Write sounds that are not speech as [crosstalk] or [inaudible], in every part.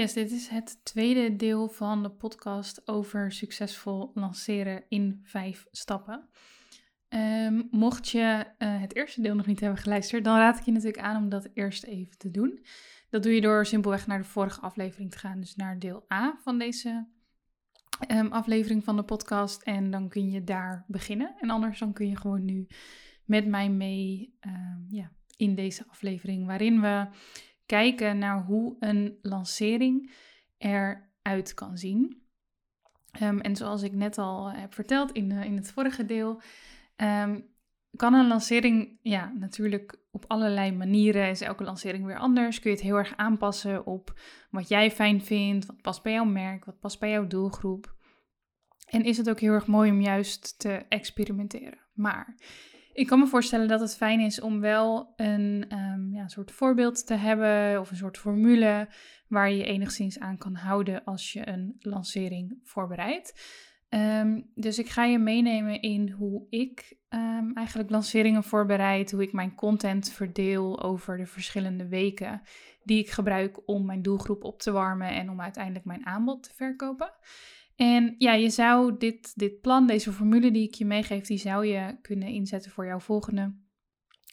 Yes, dit is het tweede deel van de podcast over succesvol lanceren in vijf stappen. Um, mocht je uh, het eerste deel nog niet hebben geluisterd, dan raad ik je natuurlijk aan om dat eerst even te doen. Dat doe je door simpelweg naar de vorige aflevering te gaan, dus naar deel A van deze um, aflevering van de podcast. En dan kun je daar beginnen. En anders dan kun je gewoon nu met mij mee um, ja, in deze aflevering, waarin we kijken naar hoe een lancering eruit kan zien. Um, en zoals ik net al heb verteld in, in het vorige deel, um, kan een lancering ja, natuurlijk op allerlei manieren. Is elke lancering weer anders. Kun je het heel erg aanpassen op wat jij fijn vindt, wat past bij jouw merk, wat past bij jouw doelgroep. En is het ook heel erg mooi om juist te experimenteren. Maar ik kan me voorstellen dat het fijn is om wel een um, ja, soort voorbeeld te hebben of een soort formule waar je enigszins aan kan houden als je een lancering voorbereidt. Um, dus ik ga je meenemen in hoe ik um, eigenlijk lanceringen voorbereid, hoe ik mijn content verdeel over de verschillende weken die ik gebruik om mijn doelgroep op te warmen en om uiteindelijk mijn aanbod te verkopen. En ja, je zou dit, dit plan, deze formule die ik je meegeef, die zou je kunnen inzetten voor jouw volgende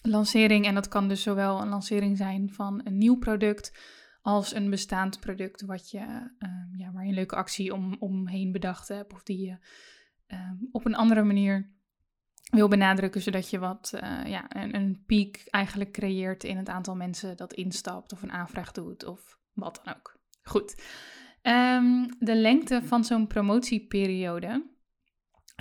lancering. En dat kan dus zowel een lancering zijn van een nieuw product als een bestaand product wat je, uh, ja, waar je een leuke actie om, omheen bedacht hebt of die je uh, op een andere manier wil benadrukken, zodat je wat, uh, ja, een, een piek eigenlijk creëert in het aantal mensen dat instapt of een aanvraag doet of wat dan ook. Goed. Um, de lengte van zo'n promotieperiode,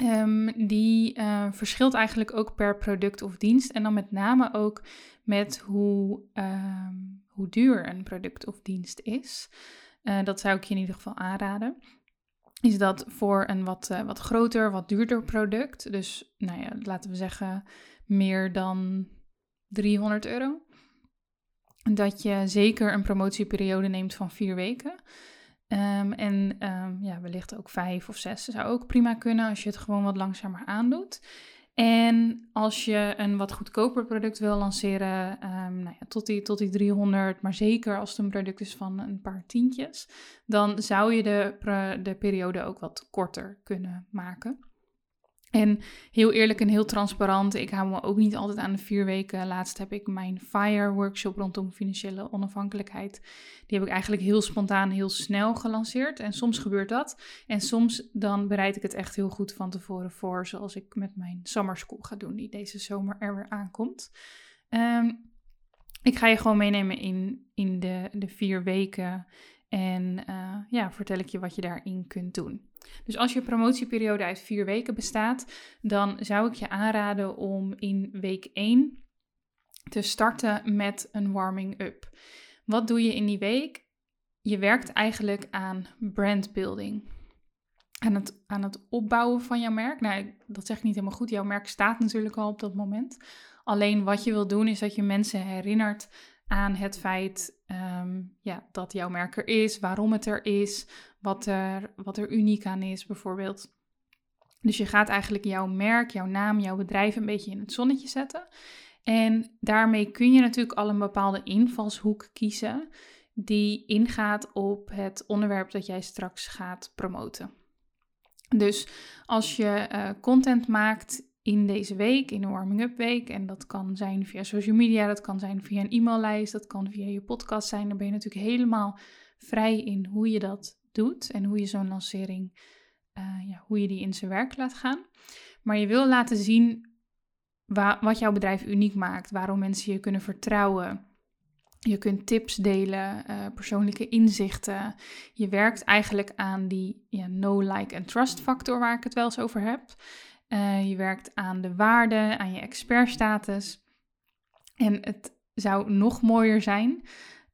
um, die uh, verschilt eigenlijk ook per product of dienst. En dan met name ook met hoe, um, hoe duur een product of dienst is. Uh, dat zou ik je in ieder geval aanraden. Is dat voor een wat, uh, wat groter, wat duurder product, dus nou ja, laten we zeggen meer dan 300 euro, dat je zeker een promotieperiode neemt van vier weken. Um, en um, ja, wellicht ook vijf of zes zou ook prima kunnen als je het gewoon wat langzamer aandoet. En als je een wat goedkoper product wil lanceren, um, nou ja, tot, die, tot die 300, maar zeker als het een product is van een paar tientjes, dan zou je de, de periode ook wat korter kunnen maken. En heel eerlijk en heel transparant, ik hou me ook niet altijd aan de vier weken. Laatst heb ik mijn FIRE workshop rondom financiële onafhankelijkheid. Die heb ik eigenlijk heel spontaan, heel snel gelanceerd. En soms gebeurt dat. En soms dan bereid ik het echt heel goed van tevoren voor. Zoals ik met mijn summer school ga doen, die deze zomer er weer aankomt. Um, ik ga je gewoon meenemen in, in de, de vier weken. En uh, ja, vertel ik je wat je daarin kunt doen. Dus als je promotieperiode uit vier weken bestaat, dan zou ik je aanraden om in week 1 te starten met een warming-up. Wat doe je in die week? Je werkt eigenlijk aan brandbuilding. Aan het, aan het opbouwen van jouw merk. Nou, dat zeg ik niet helemaal goed. Jouw merk staat natuurlijk al op dat moment. Alleen wat je wil doen is dat je mensen herinnert aan het feit um, ja, dat jouw merk er is, waarom het er is, wat er, wat er uniek aan is bijvoorbeeld. Dus je gaat eigenlijk jouw merk, jouw naam, jouw bedrijf een beetje in het zonnetje zetten. En daarmee kun je natuurlijk al een bepaalde invalshoek kiezen die ingaat op het onderwerp dat jij straks gaat promoten. Dus als je uh, content maakt in deze week, in de warming-up week. En dat kan zijn via social media, dat kan zijn via een e-maillijst, dat kan via je podcast zijn. Dan ben je natuurlijk helemaal vrij in hoe je dat doet en hoe je zo'n lancering, uh, ja, hoe je die in zijn werk laat gaan. Maar je wil laten zien wat jouw bedrijf uniek maakt, waarom mensen je kunnen vertrouwen. Je kunt tips delen, uh, persoonlijke inzichten. Je werkt eigenlijk aan die ja, no, like en trust factor waar ik het wel eens over heb. Uh, je werkt aan de waarde, aan je expertstatus. En het zou nog mooier zijn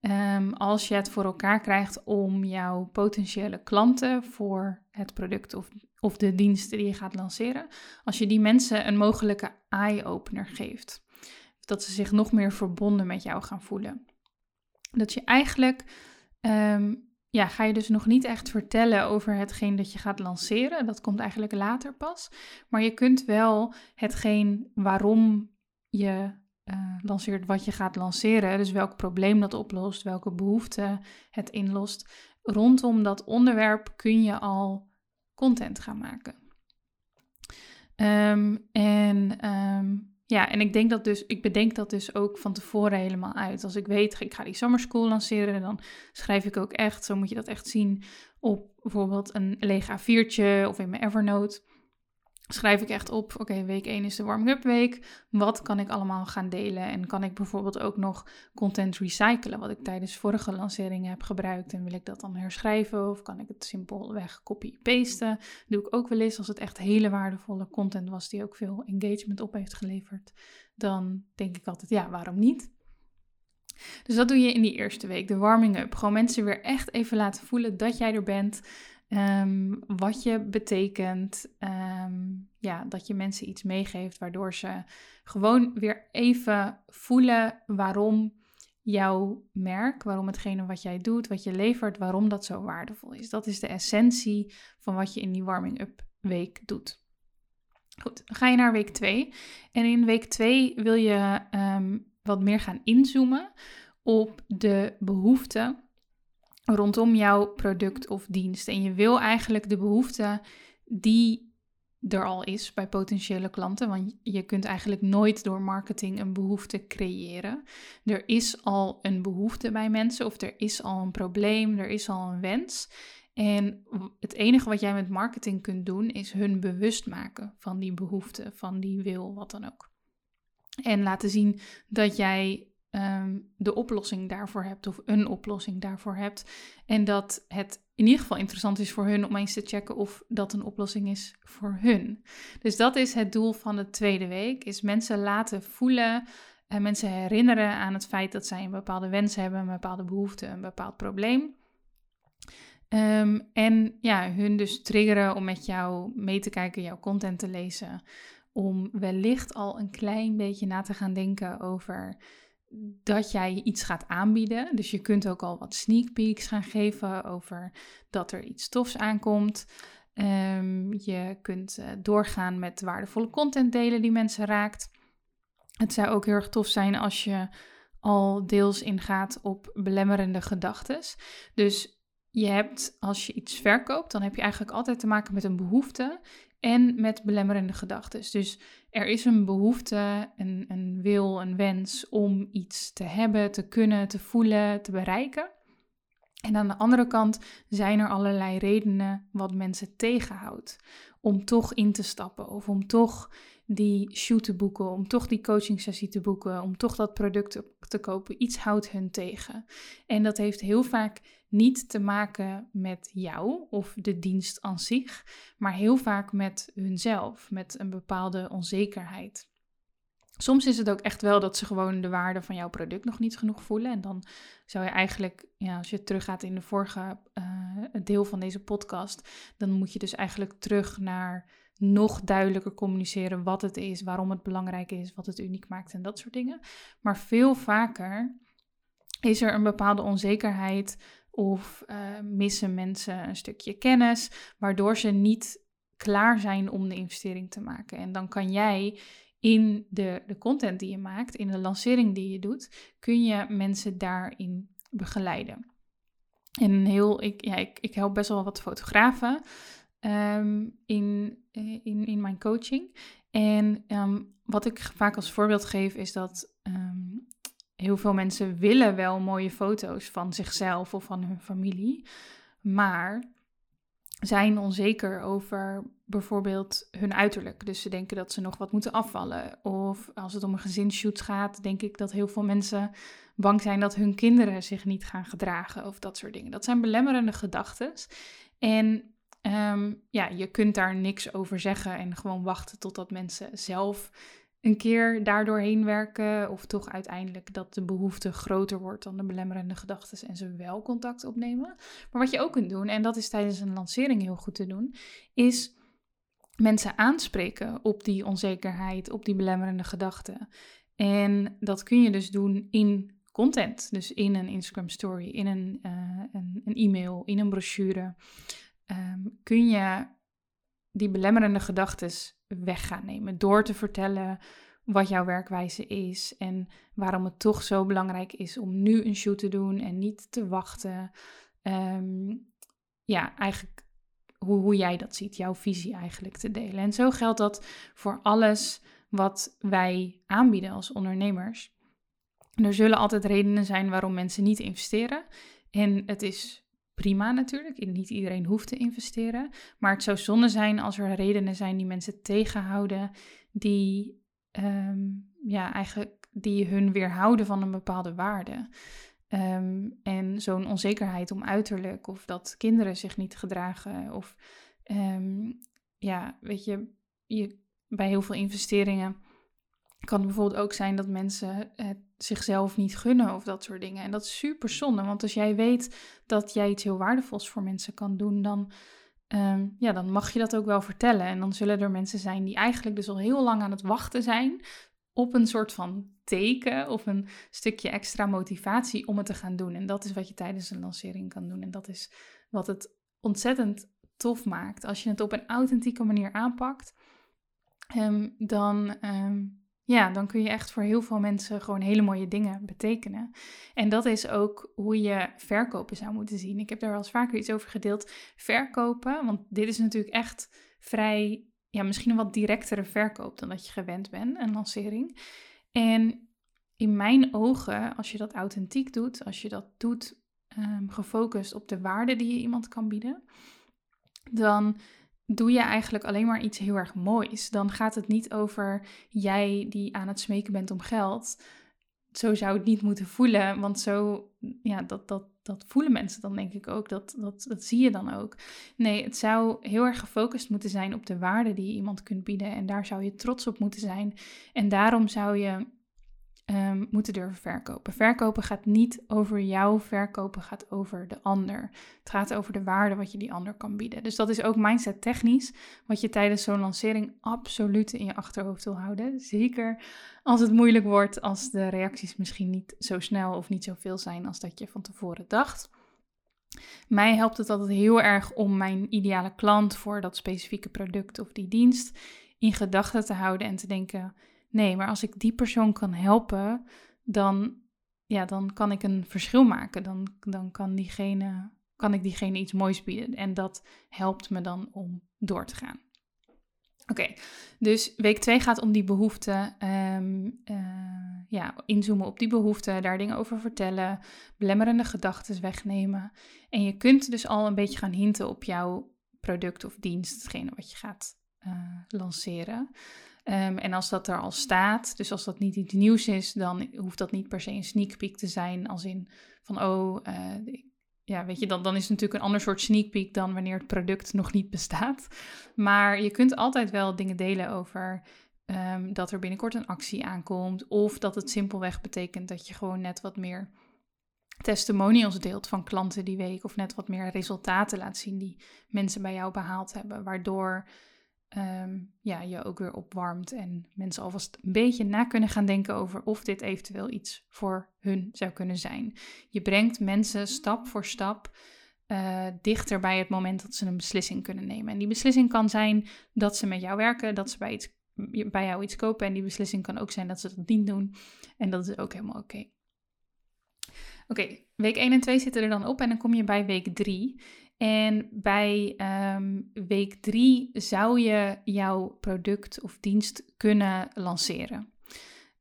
um, als je het voor elkaar krijgt om jouw potentiële klanten voor het product of, of de diensten die je gaat lanceren, als je die mensen een mogelijke eye-opener geeft. Dat ze zich nog meer verbonden met jou gaan voelen. Dat je eigenlijk, um, ja, ga je dus nog niet echt vertellen over hetgeen dat je gaat lanceren. Dat komt eigenlijk later pas. Maar je kunt wel hetgeen waarom je uh, lanceert wat je gaat lanceren. Dus welk probleem dat oplost, welke behoefte het inlost. Rondom dat onderwerp kun je al content gaan maken. Um, en um, ja, en ik denk dat dus, ik bedenk dat dus ook van tevoren helemaal uit. Als ik weet, ik ga die summer school lanceren, dan schrijf ik ook echt, zo moet je dat echt zien, op bijvoorbeeld een leeg A4'tje of in mijn Evernote schrijf ik echt op, oké, week 1 is de warming-up week. Wat kan ik allemaal gaan delen? En kan ik bijvoorbeeld ook nog content recyclen, wat ik tijdens vorige lanceringen heb gebruikt? En wil ik dat dan herschrijven of kan ik het simpelweg copy-pasten? Doe ik ook wel eens als het echt hele waardevolle content was die ook veel engagement op heeft geleverd. Dan denk ik altijd, ja, waarom niet? Dus dat doe je in die eerste week, de warming-up. Gewoon mensen weer echt even laten voelen dat jij er bent. Um, wat je betekent. Um, ja, dat je mensen iets meegeeft waardoor ze gewoon weer even voelen waarom jouw merk, waarom hetgene wat jij doet, wat je levert, waarom dat zo waardevol is. Dat is de essentie van wat je in die warming-up week doet. Goed, dan ga je naar week 2. En in week 2 wil je um, wat meer gaan inzoomen op de behoeften rondom jouw product of dienst. En je wil eigenlijk de behoefte die er al is bij potentiële klanten. Want je kunt eigenlijk nooit door marketing een behoefte creëren. Er is al een behoefte bij mensen of er is al een probleem, er is al een wens. En het enige wat jij met marketing kunt doen is hun bewust maken van die behoefte, van die wil, wat dan ook. En laten zien dat jij Ehm, de oplossing daarvoor hebt of een oplossing daarvoor hebt. En dat het in ieder geval interessant is voor hun om eens te checken of dat een oplossing is voor hun. Dus dat is het doel van de tweede week, is mensen laten voelen en mensen herinneren aan het feit dat zij een bepaalde wens hebben, een bepaalde behoefte, een bepaald probleem. Ehm, en ja, hun dus triggeren om met jou mee te kijken, jouw content te lezen. Om wellicht al een klein beetje na te gaan denken over dat jij iets gaat aanbieden. Dus je kunt ook al wat sneak peeks gaan geven over dat er iets tofs aankomt. Um, je kunt uh, doorgaan met waardevolle content delen die mensen raakt. Het zou ook heel erg tof zijn als je al deels ingaat op belemmerende gedachten. Dus je hebt, als je iets verkoopt, dan heb je eigenlijk altijd te maken met een behoefte en met belemmerende gedachten. Dus er is een behoefte, een, een wil, een wens om iets te hebben, te kunnen, te voelen, te bereiken. En aan de andere kant zijn er allerlei redenen wat mensen tegenhoudt om toch in te stappen of om toch die shoot te boeken, om toch die coaching sessie te boeken, om toch dat product te kopen. Iets houdt hun tegen. En dat heeft heel vaak niet te maken met jou of de dienst aan zich, maar heel vaak met hunzelf, met een bepaalde onzekerheid. Soms is het ook echt wel dat ze gewoon de waarde van jouw product nog niet genoeg voelen. En dan zou je eigenlijk, ja, als je teruggaat in de vorige uh, deel van deze podcast, dan moet je dus eigenlijk terug naar nog duidelijker communiceren wat het is, waarom het belangrijk is, wat het uniek maakt en dat soort dingen. Maar veel vaker is er een bepaalde onzekerheid of uh, missen mensen een stukje kennis, waardoor ze niet klaar zijn om de investering te maken. En dan kan jij in de, de content die je maakt, in de lancering die je doet, kun je mensen daarin begeleiden. En heel, ik, ja, ik, ik help best wel wat fotografen um, in, in, in mijn coaching. En um, wat ik vaak als voorbeeld geef is dat um, heel veel mensen willen wel mooie foto's van zichzelf of van hun familie. maar zijn onzeker over bijvoorbeeld hun uiterlijk. Dus ze denken dat ze nog wat moeten afvallen. Of als het om een gezinsshoot gaat, denk ik dat heel veel mensen bang zijn dat hun kinderen zich niet gaan gedragen of dat soort dingen. Dat zijn belemmerende gedachten. En ehm, ja, je kunt daar niks over zeggen en gewoon wachten totdat mensen zelf een keer daardoor heen werken. Of toch uiteindelijk dat de behoefte groter wordt dan de belemmerende gedachten en ze wel contact opnemen. Maar wat je ook kunt doen, en dat is tijdens een lancering heel goed te doen, is mensen aanspreken op die onzekerheid, op die belemmerende gedachten. En dat kun je dus doen in content. Dus in een Instagram story, in een, uh, een, een, e-mail, in een brochure. Ehm, kun je die belemmerende gedachten weg gaan nemen. Door te vertellen wat jouw werkwijze is en waarom het toch zo belangrijk is om nu een shoot te doen en niet te wachten. Ehm, ja, eigenlijk hoe, hoe jij dat ziet, jouw visie eigenlijk te delen. En zo geldt dat voor alles wat wij aanbieden als ondernemers. Er zullen altijd redenen zijn waarom mensen niet investeren. En het is prima natuurlijk. Niet iedereen hoeft te investeren. Maar het zou zonde zijn als er redenen zijn die mensen tegenhouden, die ehm, ja, eigenlijk die hun weerhouden van een bepaalde waarde. Ehm, en zo'n onzekerheid om uiterlijk, of dat kinderen zich niet gedragen, of ehm, ja, weet je, je, bij heel veel investeringen kan het bijvoorbeeld ook zijn dat mensen het zichzelf niet gunnen of dat soort dingen. En dat is super zonde, want als jij weet dat jij iets heel waardevols voor mensen kan doen, dan, ehm, ja, dan mag je dat ook wel vertellen. En dan zullen er mensen zijn die eigenlijk dus al heel lang aan het wachten zijn op een soort van teken of een stukje extra motivatie om het te gaan doen. En dat is wat je tijdens een lancering kan doen. En dat is wat het ontzettend tof maakt. Als je het op een authentieke manier aanpakt, ehm, dan ehm, ja, dan kun je echt voor heel veel mensen gewoon hele mooie dingen betekenen. En dat is ook hoe je verkopen zou moeten zien. Ik heb daar wel eens vaker iets over gedeeld. Verkopen, want dit is natuurlijk echt vrij, ja, misschien een wat directere verkoop dan dat je gewend bent, een lancering. En in mijn ogen, als je dat authentiek doet, als je dat doet um, gefocust op de waarde die je iemand kan bieden, dan doe je eigenlijk alleen maar iets heel erg moois. Dan gaat het niet over jij die aan het smeken bent om geld. Zo zou het niet moeten voelen, want zo, ja, dat, dat, dat voelen mensen dan denk ik ook. Dat, dat, dat zie je dan ook. Nee, het zou heel erg gefocust moeten zijn op de waarde die je iemand kunt bieden. En daar zou je trots op moeten zijn. En daarom zou je um, moeten durven verkopen. Verkopen gaat niet over jou, verkopen gaat over de ander. Het gaat over de waarde wat je die ander kan bieden. Dus dat is ook mindset technisch, wat je tijdens zo'n lancering absoluut in je achterhoofd wil houden. Zeker als het moeilijk wordt, als de reacties misschien niet zo snel of niet zoveel zijn als dat je van tevoren dacht. Mij helpt het altijd heel erg om mijn ideale klant voor dat specifieke product of die dienst in gedachten te houden en te denken Nee, maar als ik die persoon kan helpen, dan, ja, dan kan ik een verschil maken. Dan, dan kan, diegene, kan ik diegene iets moois bieden. En dat helpt me dan om door te gaan. Oké, dus week 2 gaat om die behoeften. Um, uh, ja, inzoomen op die behoeften, daar dingen over vertellen, belemmerende gedachten wegnemen. En je kunt dus al een beetje gaan hinten op jouw product of dienst, hetgene wat je gaat uh, lanceren. Ehm, en als dat er al staat, dus als dat niet iets nieuws is, dan hoeft dat niet per se een sneak peek te zijn. Als in van, oh, uh, ja, weet je, dan, dan is het natuurlijk een ander soort sneak peek dan wanneer het product nog niet bestaat. Maar je kunt altijd wel dingen delen over um, dat er binnenkort een actie aankomt. Of dat het simpelweg betekent dat je gewoon net wat meer testimonials deelt van klanten die week. Of net wat meer resultaten laat zien die mensen bij jou behaald hebben. Waardoor Ehm, ja, je ook weer opwarmt en mensen alvast een beetje na kunnen gaan denken over of dit eventueel iets voor hun zou kunnen zijn. Je brengt mensen stap voor stap uh, dichter bij het moment dat ze een beslissing kunnen nemen. En die beslissing kan zijn dat ze met jou werken, dat ze bij, iets, bij jou iets kopen. En die beslissing kan ook zijn dat ze dat niet doen. En dat is ook helemaal oké. Oké, week 1 en 2 zitten er dan op en dan kom je bij week 3. En bij ehm, week drie zou je jouw product of dienst kunnen lanceren.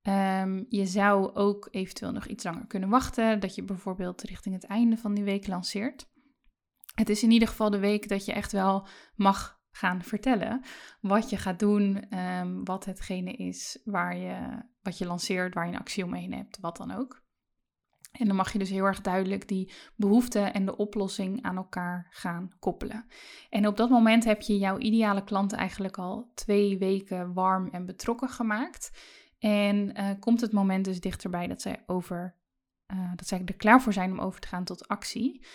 Ehm, je zou ook eventueel nog iets langer kunnen wachten, dat je bijvoorbeeld richting het einde van die week lanceert. het is in ieder geval de week dat je echt wel mag gaan vertellen wat je gaat doen, ehm, wat hetgene is waar je, wat je lanceert, waar je een actie omheen hebt, wat dan ook. En dan mag je dus heel erg duidelijk die behoefte en de oplossing aan elkaar gaan koppelen. En op dat moment heb je jouw ideale klant eigenlijk al twee weken warm en betrokken gemaakt. En uh, komt het moment dus dichterbij dat zij, over, uh, dat zij er klaar voor zijn om over te gaan tot actie.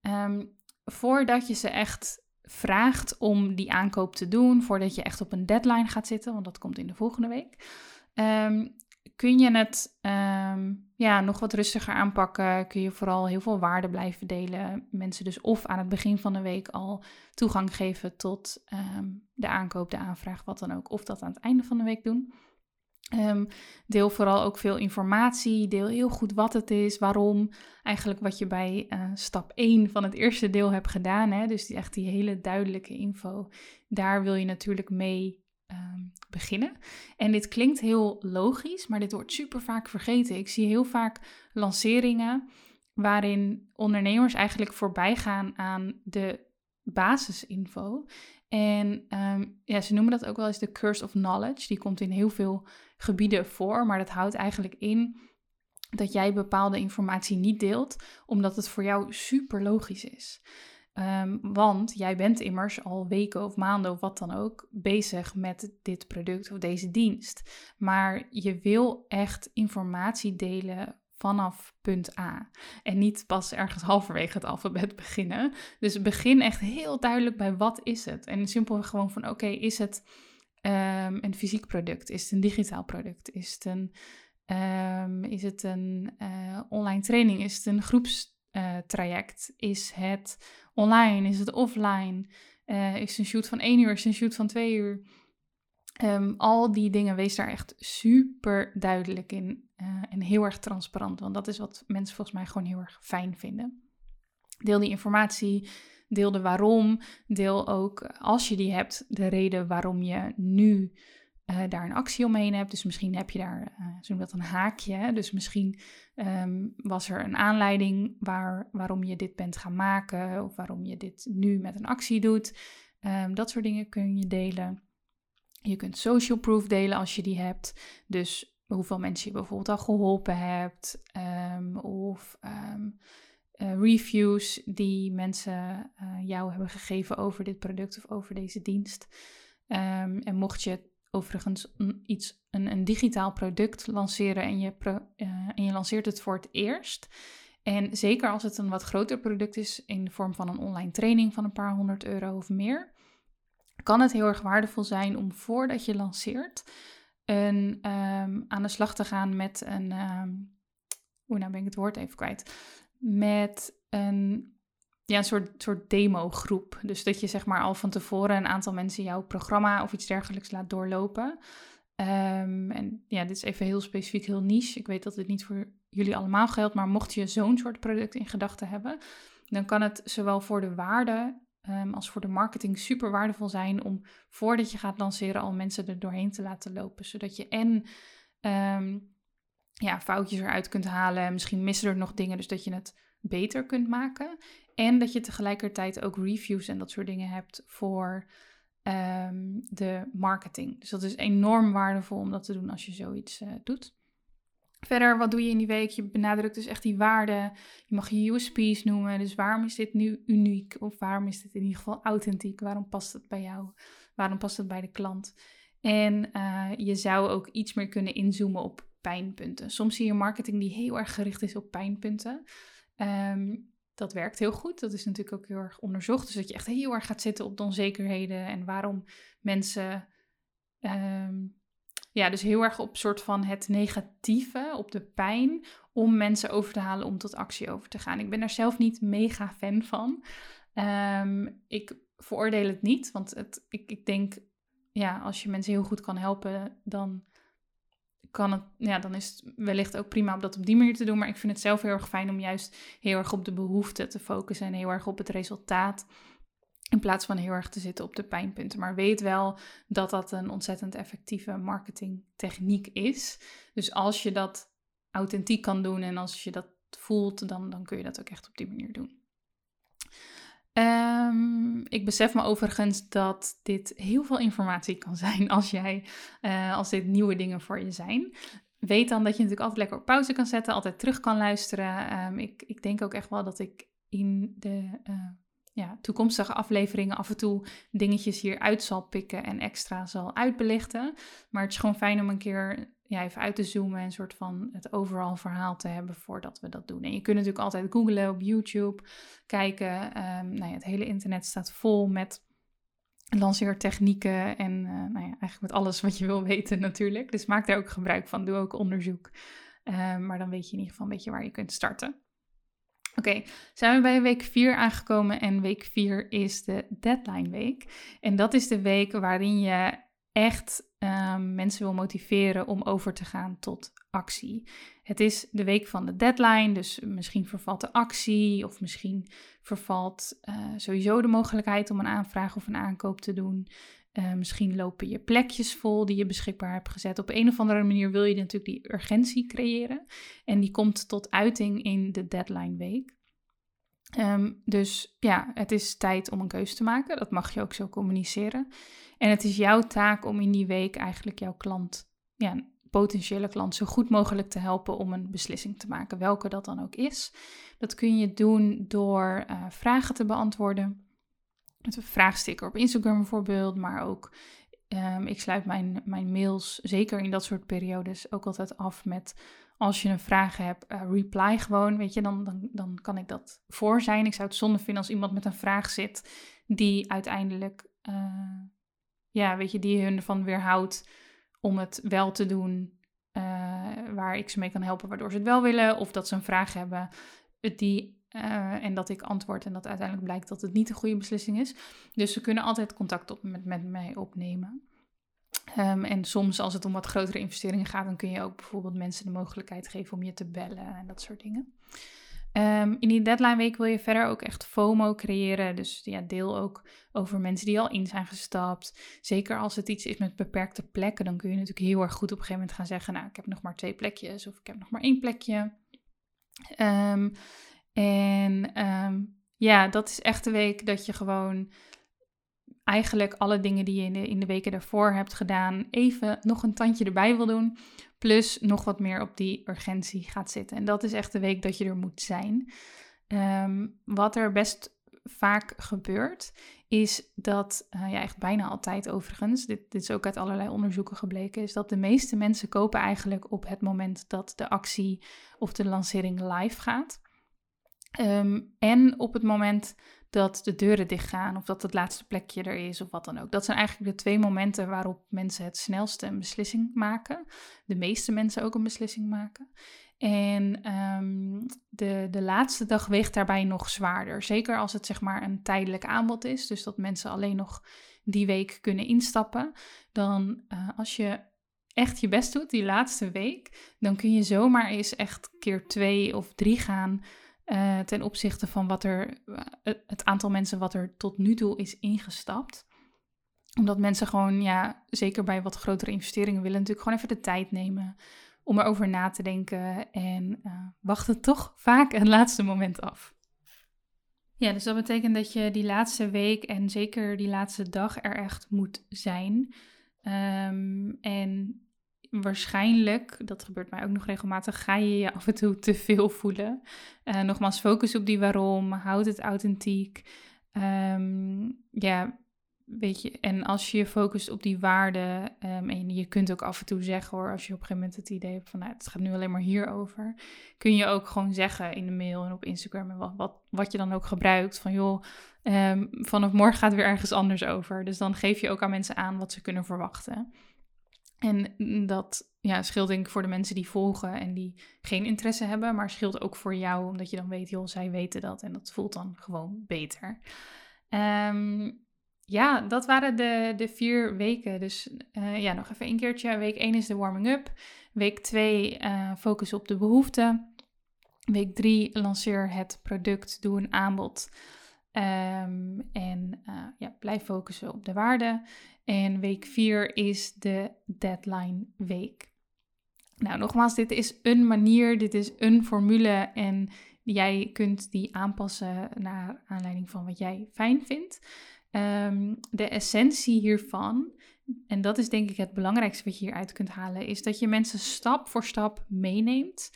Um, voordat je ze echt vraagt om die aankoop te doen, voordat je echt op een deadline gaat zitten, want dat komt in de volgende week, um, kun je het um, ja, nog wat rustiger aanpakken. Kun je vooral heel veel waarde blijven delen. Mensen dus of aan het begin van de week al toegang geven tot um, de aankoop, de aanvraag, wat dan ook. Of dat aan het einde van de week doen. Um, deel vooral ook veel informatie. Deel heel goed wat het is, waarom. Eigenlijk wat je bij uh, stap 1 van het eerste deel hebt gedaan. Hè? Dus die, echt die hele duidelijke info. Daar wil je natuurlijk mee um, beginnen. En dit klinkt heel logisch, maar dit wordt super vaak vergeten. Ik zie heel vaak lanceringen waarin ondernemers eigenlijk voorbij gaan aan de basisinfo. En um, ja, ze noemen dat ook wel eens de curse of knowledge. Die komt in heel veel gebieden voor, maar dat houdt eigenlijk in dat jij bepaalde informatie niet deelt, omdat het voor jou super logisch is. Um, want jij bent immers al weken of maanden of wat dan ook bezig met dit product of deze dienst. Maar je wil echt informatie delen vanaf punt A. En niet pas ergens [laughs] halverwege het alfabet beginnen. Dus begin echt heel duidelijk bij wat is het. En simpel gewoon van oké, is het um, een fysiek product? Is het een digitaal product? Is het een, um, is het een uh, online training? Is het een groepstraject? Uh, is het online? Is het offline? Uh, is een shoot van één uur? Is een shoot van twee uur? Um, al die dingen, wees daar echt super duidelijk in uh, en heel erg transparant. Want dat is wat mensen volgens mij gewoon heel erg fijn vinden. Deel die informatie, deel de waarom. Deel ook, als je die hebt, de reden waarom je nu uh, daar een actie omheen hebt. Dus misschien heb je daar, uh, zo dat een haakje. Dus misschien um, was er een aanleiding waar, waarom je dit bent gaan maken. Of waarom je dit nu met een actie doet. Um, dat soort dingen kun je delen. Je kunt social proof delen als je die hebt. Dus hoeveel mensen je bijvoorbeeld al geholpen hebt. Um, of uh, reviews die mensen jou hebben gegeven over dit product of over deze dienst. En mocht je overigens een, iets, een, een digitaal product lanceren en je, uh, en je lanceert het voor het eerst. En zeker als het een wat groter product is in de vorm van een online training van een paar honderd euro of meer kan het heel erg waardevol zijn om voordat je lanceert een, um, aan de slag te gaan met een. Um, Oeh, nou ben ik het woord even kwijt. Met een, ja, een soort, soort demo-groep. Dus dat je zeg maar al van tevoren een aantal mensen jouw programma of iets dergelijks laat doorlopen. Um, en ja, dit is even heel specifiek, heel niche. Ik weet dat dit niet voor jullie allemaal geldt, maar mocht je zo'n soort product in gedachten hebben, dan kan het zowel voor de waarde um, als voor de marketing super waardevol zijn om voordat je gaat lanceren al mensen er doorheen te laten lopen. Zodat je en um, ja, foutjes eruit kunt halen, misschien missen er nog dingen, dus dat je het beter kunt maken. En dat je tegelijkertijd ook reviews en dat soort dingen hebt voor um, de marketing. Dus dat is enorm waardevol om dat te doen als je zoiets uh, doet. Verder, wat doe je in die week? Je benadrukt dus echt die waarden. Je mag je USP's noemen. Dus waarom is dit nu uniek? Of waarom is dit in ieder geval authentiek? Waarom past het bij jou? Waarom past het bij de klant? En uh, je zou ook iets meer kunnen inzoomen op pijnpunten. Soms zie je marketing die heel erg gericht is op pijnpunten. Um, dat werkt heel goed. Dat is natuurlijk ook heel erg onderzocht. Dus dat je echt heel erg gaat zitten op de onzekerheden en waarom mensen um, ja, dus heel erg op soort van het negatieve, op de pijn, om mensen over te halen om tot actie over te gaan. Ik ben daar zelf niet mega fan van. Um, ik veroordeel het niet, want het, ik, ik denk, ja, als je mensen heel goed kan helpen, dan kan het, ja, dan is het wellicht ook prima om dat op die manier te doen. Maar ik vind het zelf heel erg fijn om juist heel erg op de behoefte te focussen en heel erg op het resultaat. In plaats van heel erg te zitten op de pijnpunten. Maar weet wel dat dat een ontzettend effectieve marketingtechniek is. Dus als je dat authentiek kan doen en als je dat voelt, dan, dan kun je dat ook echt op die manier doen. Ehm, ik besef me overigens dat dit heel veel informatie kan zijn als, jij, uh, als dit nieuwe dingen voor je zijn. Weet dan dat je natuurlijk altijd lekker op pauze kan zetten, altijd terug kan luisteren. Ehm, ik, ik denk ook echt wel dat ik in de uh, ja, toekomstige afleveringen af en toe dingetjes hieruit zal pikken en extra zal uitbelichten. Maar het is gewoon fijn om een keer ja, even uit te zoomen en een soort van het overal verhaal te hebben voordat we dat doen. En je kunt natuurlijk altijd googlen op YouTube, kijken. Um, nou ja, het hele internet staat vol met lanceertechnieken en uh, nou ja, eigenlijk met alles wat je wil weten natuurlijk. Dus maak daar ook gebruik van, doe ook onderzoek. Um, maar dan weet je in ieder geval een beetje waar je kunt starten. Oké, zijn we bij week 4 aangekomen en week 4 is de deadline week. En dat is de week waarin je echt um, mensen wil motiveren om over te gaan tot actie. Het is de week van de deadline, dus misschien vervalt de actie of misschien vervalt uh, sowieso de mogelijkheid om een aanvraag of een aankoop te doen. Uh, misschien lopen je plekjes vol die je beschikbaar hebt gezet. Op een of andere manier wil je natuurlijk die urgentie creëren. En die komt tot uiting in de deadline week. Um, dus ja, het is tijd om een keuze te maken. Dat mag je ook zo communiceren. En het is jouw taak om in die week eigenlijk jouw klant, ja, potentiële klant, zo goed mogelijk te helpen om een beslissing te maken, welke dat dan ook is. Dat kun je doen door uh, vragen te beantwoorden. Met een vraagsticker op Instagram bijvoorbeeld, maar ook um, ik sluit mijn, mijn mails, zeker in dat soort periodes, ook altijd af met als je een vraag hebt, uh, reply gewoon, weet je, dan, dan, dan kan ik dat voor zijn. Ik zou het zonde vinden als iemand met een vraag zit die uiteindelijk uh, ja, weet je, die hun ervan weerhoudt om het wel te doen uh, waar ik ze mee kan helpen, waardoor ze het wel willen. Of dat ze een vraag hebben die, en dat ik antwoord en dat uiteindelijk blijkt dat het niet de goede beslissing is. Dus ze kunnen altijd contact op, met, met mij opnemen. Um, en soms als het om wat grotere investeringen gaat, dan kun je ook bijvoorbeeld mensen de mogelijkheid geven om je te bellen en dat soort dingen. Um, in die deadline week wil je verder ook echt FOMO creëren. Dus ja, deel ook over mensen die al in zijn gestapt. Zeker als het iets is met beperkte plekken, dan kun je natuurlijk heel erg goed op een gegeven moment gaan zeggen: Nou, ik heb nog maar twee plekjes of ik heb nog maar één plekje. Um, en ja, dat is echt de week dat je gewoon eigenlijk alle dingen die je in de, in de weken daarvoor hebt gedaan, even nog een tandje erbij wil doen. Plus nog wat meer op die urgentie gaat zitten. En dat is echt de week dat je er moet zijn. Um, wat er best vaak gebeurt, is dat, uh, ja, echt bijna altijd overigens, dit, dit is ook uit allerlei onderzoeken gebleken, is dat de meeste mensen kopen eigenlijk op het moment dat de actie of de lancering live gaat. Um, en op het moment dat de deuren dichtgaan of dat het laatste plekje er is of wat dan ook. Dat zijn eigenlijk de twee momenten waarop mensen het snelste een beslissing maken. De meeste mensen ook een beslissing maken. En um, de, de laatste dag weegt daarbij nog zwaarder. Zeker als het zeg maar een tijdelijk aanbod is. Dus dat mensen alleen nog die week kunnen instappen. Dan uh, als je echt je best doet die laatste week, dan kun je zomaar eens echt keer twee of drie gaan uh, ten opzichte van wat er, uh, het aantal mensen wat er tot nu toe is ingestapt. Omdat mensen gewoon, ja, zeker bij wat grotere investeringen willen natuurlijk gewoon even de tijd nemen om erover na te denken en uh, wachten toch vaak het laatste moment af. Ja, dus dat betekent dat je die laatste week en zeker die laatste dag er echt moet zijn. Um, en waarschijnlijk, dat gebeurt mij ook nog regelmatig, ga je je af en toe te veel voelen. Uh, nogmaals, focus op die waarom, houd het authentiek. Um, ja, weet je, en als je je focust op die waarde, um, en je kunt ook af en toe zeggen hoor, als je op een gegeven moment het idee hebt van nou, het gaat nu alleen maar hierover, kun je ook gewoon zeggen in de mail en op Instagram en wat, wat, wat je dan ook gebruikt, van joh, um, vanaf morgen gaat het weer ergens anders over. Dus dan geef je ook aan mensen aan wat ze kunnen verwachten. En dat ja, scheelt denk ik voor de mensen die volgen en die geen interesse hebben, maar scheelt ook voor jou, omdat je dan weet, joh, zij weten dat en dat voelt dan gewoon beter. Um, ja, dat waren de, de vier weken. Dus uh, ja, nog even een keertje. Week 1 is de warming-up. Week 2 uh, eh, focus op de behoeften. Week 3 lanceer het product, doe een aanbod. Um, en uh, ja, blijf focussen op de waarde. En week 4 is de deadline week. Nou, nogmaals, dit is een manier, dit is een formule en jij kunt die aanpassen naar aanleiding van wat jij fijn vindt. Ehm, de essentie hiervan, en dat is denk ik het belangrijkste wat je hieruit kunt halen, is dat je mensen stap voor stap meeneemt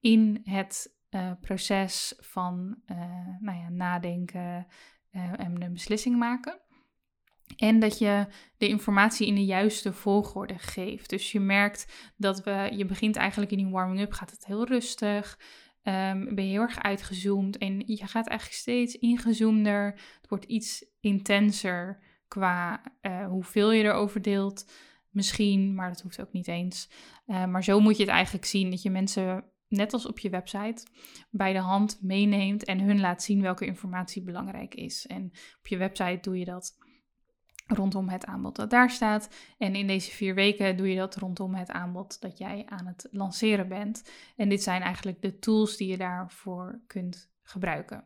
in het uh, proces van uh, nou ja, nadenken uh, en een beslissing maken. En dat je de informatie in de juiste volgorde geeft. Dus je merkt dat we, je begint eigenlijk in die warming-up, gaat het heel rustig. Um, ben je heel erg uitgezoomd en je gaat eigenlijk steeds ingezoomder. Het wordt iets intenser qua hoeveel je erover deelt. Misschien, maar dat hoeft ook niet eens. Maar zo moet je het eigenlijk zien: dat je mensen, net als op je website, bij de hand meeneemt en hun laat zien welke informatie belangrijk is. En op je website doe je dat rondom het aanbod dat daar staat. En in deze vier weken doe je dat rondom het aanbod dat jij aan het lanceren bent. En dit zijn eigenlijk de tools die je daarvoor kunt gebruiken.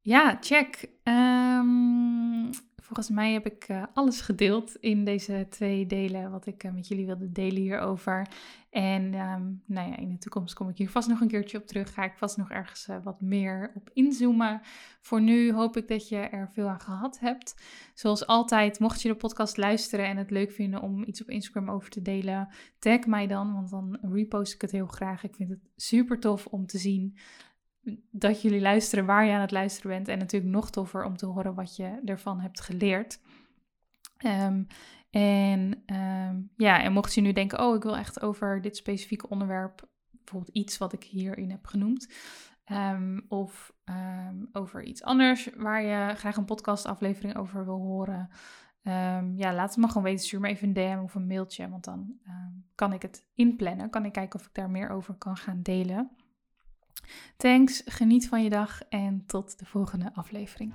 Ja, check. Um, volgens mij heb ik uh, alles gedeeld in deze twee delen wat ik uh, met jullie wilde delen hierover. En um, nou ja, in de toekomst kom ik hier vast nog een keertje op terug. Ga ik vast nog ergens uh, wat meer op inzoomen. Voor nu hoop ik dat je er veel aan gehad hebt. Zoals altijd, mocht je de podcast luisteren en het leuk vinden om iets op Instagram over te delen, tag mij dan, want dan repost ik het heel graag. Ik vind het super tof om te zien dat jullie luisteren waar je aan het luisteren bent. En natuurlijk nog toffer om te horen wat je ervan hebt geleerd. Um, en um, ja, en mocht je nu denken, oh, ik wil echt over dit specifieke onderwerp, bijvoorbeeld iets wat ik hierin heb genoemd, um, of over iets anders waar je graag een podcastaflevering over wil horen, ja, laat het me gewoon weten. Stuur me even een DM of een mailtje, want dan kan ik het inplannen. Kan ik kijken of ik daar meer over kan gaan delen. Thanks, geniet van je dag en tot de volgende aflevering.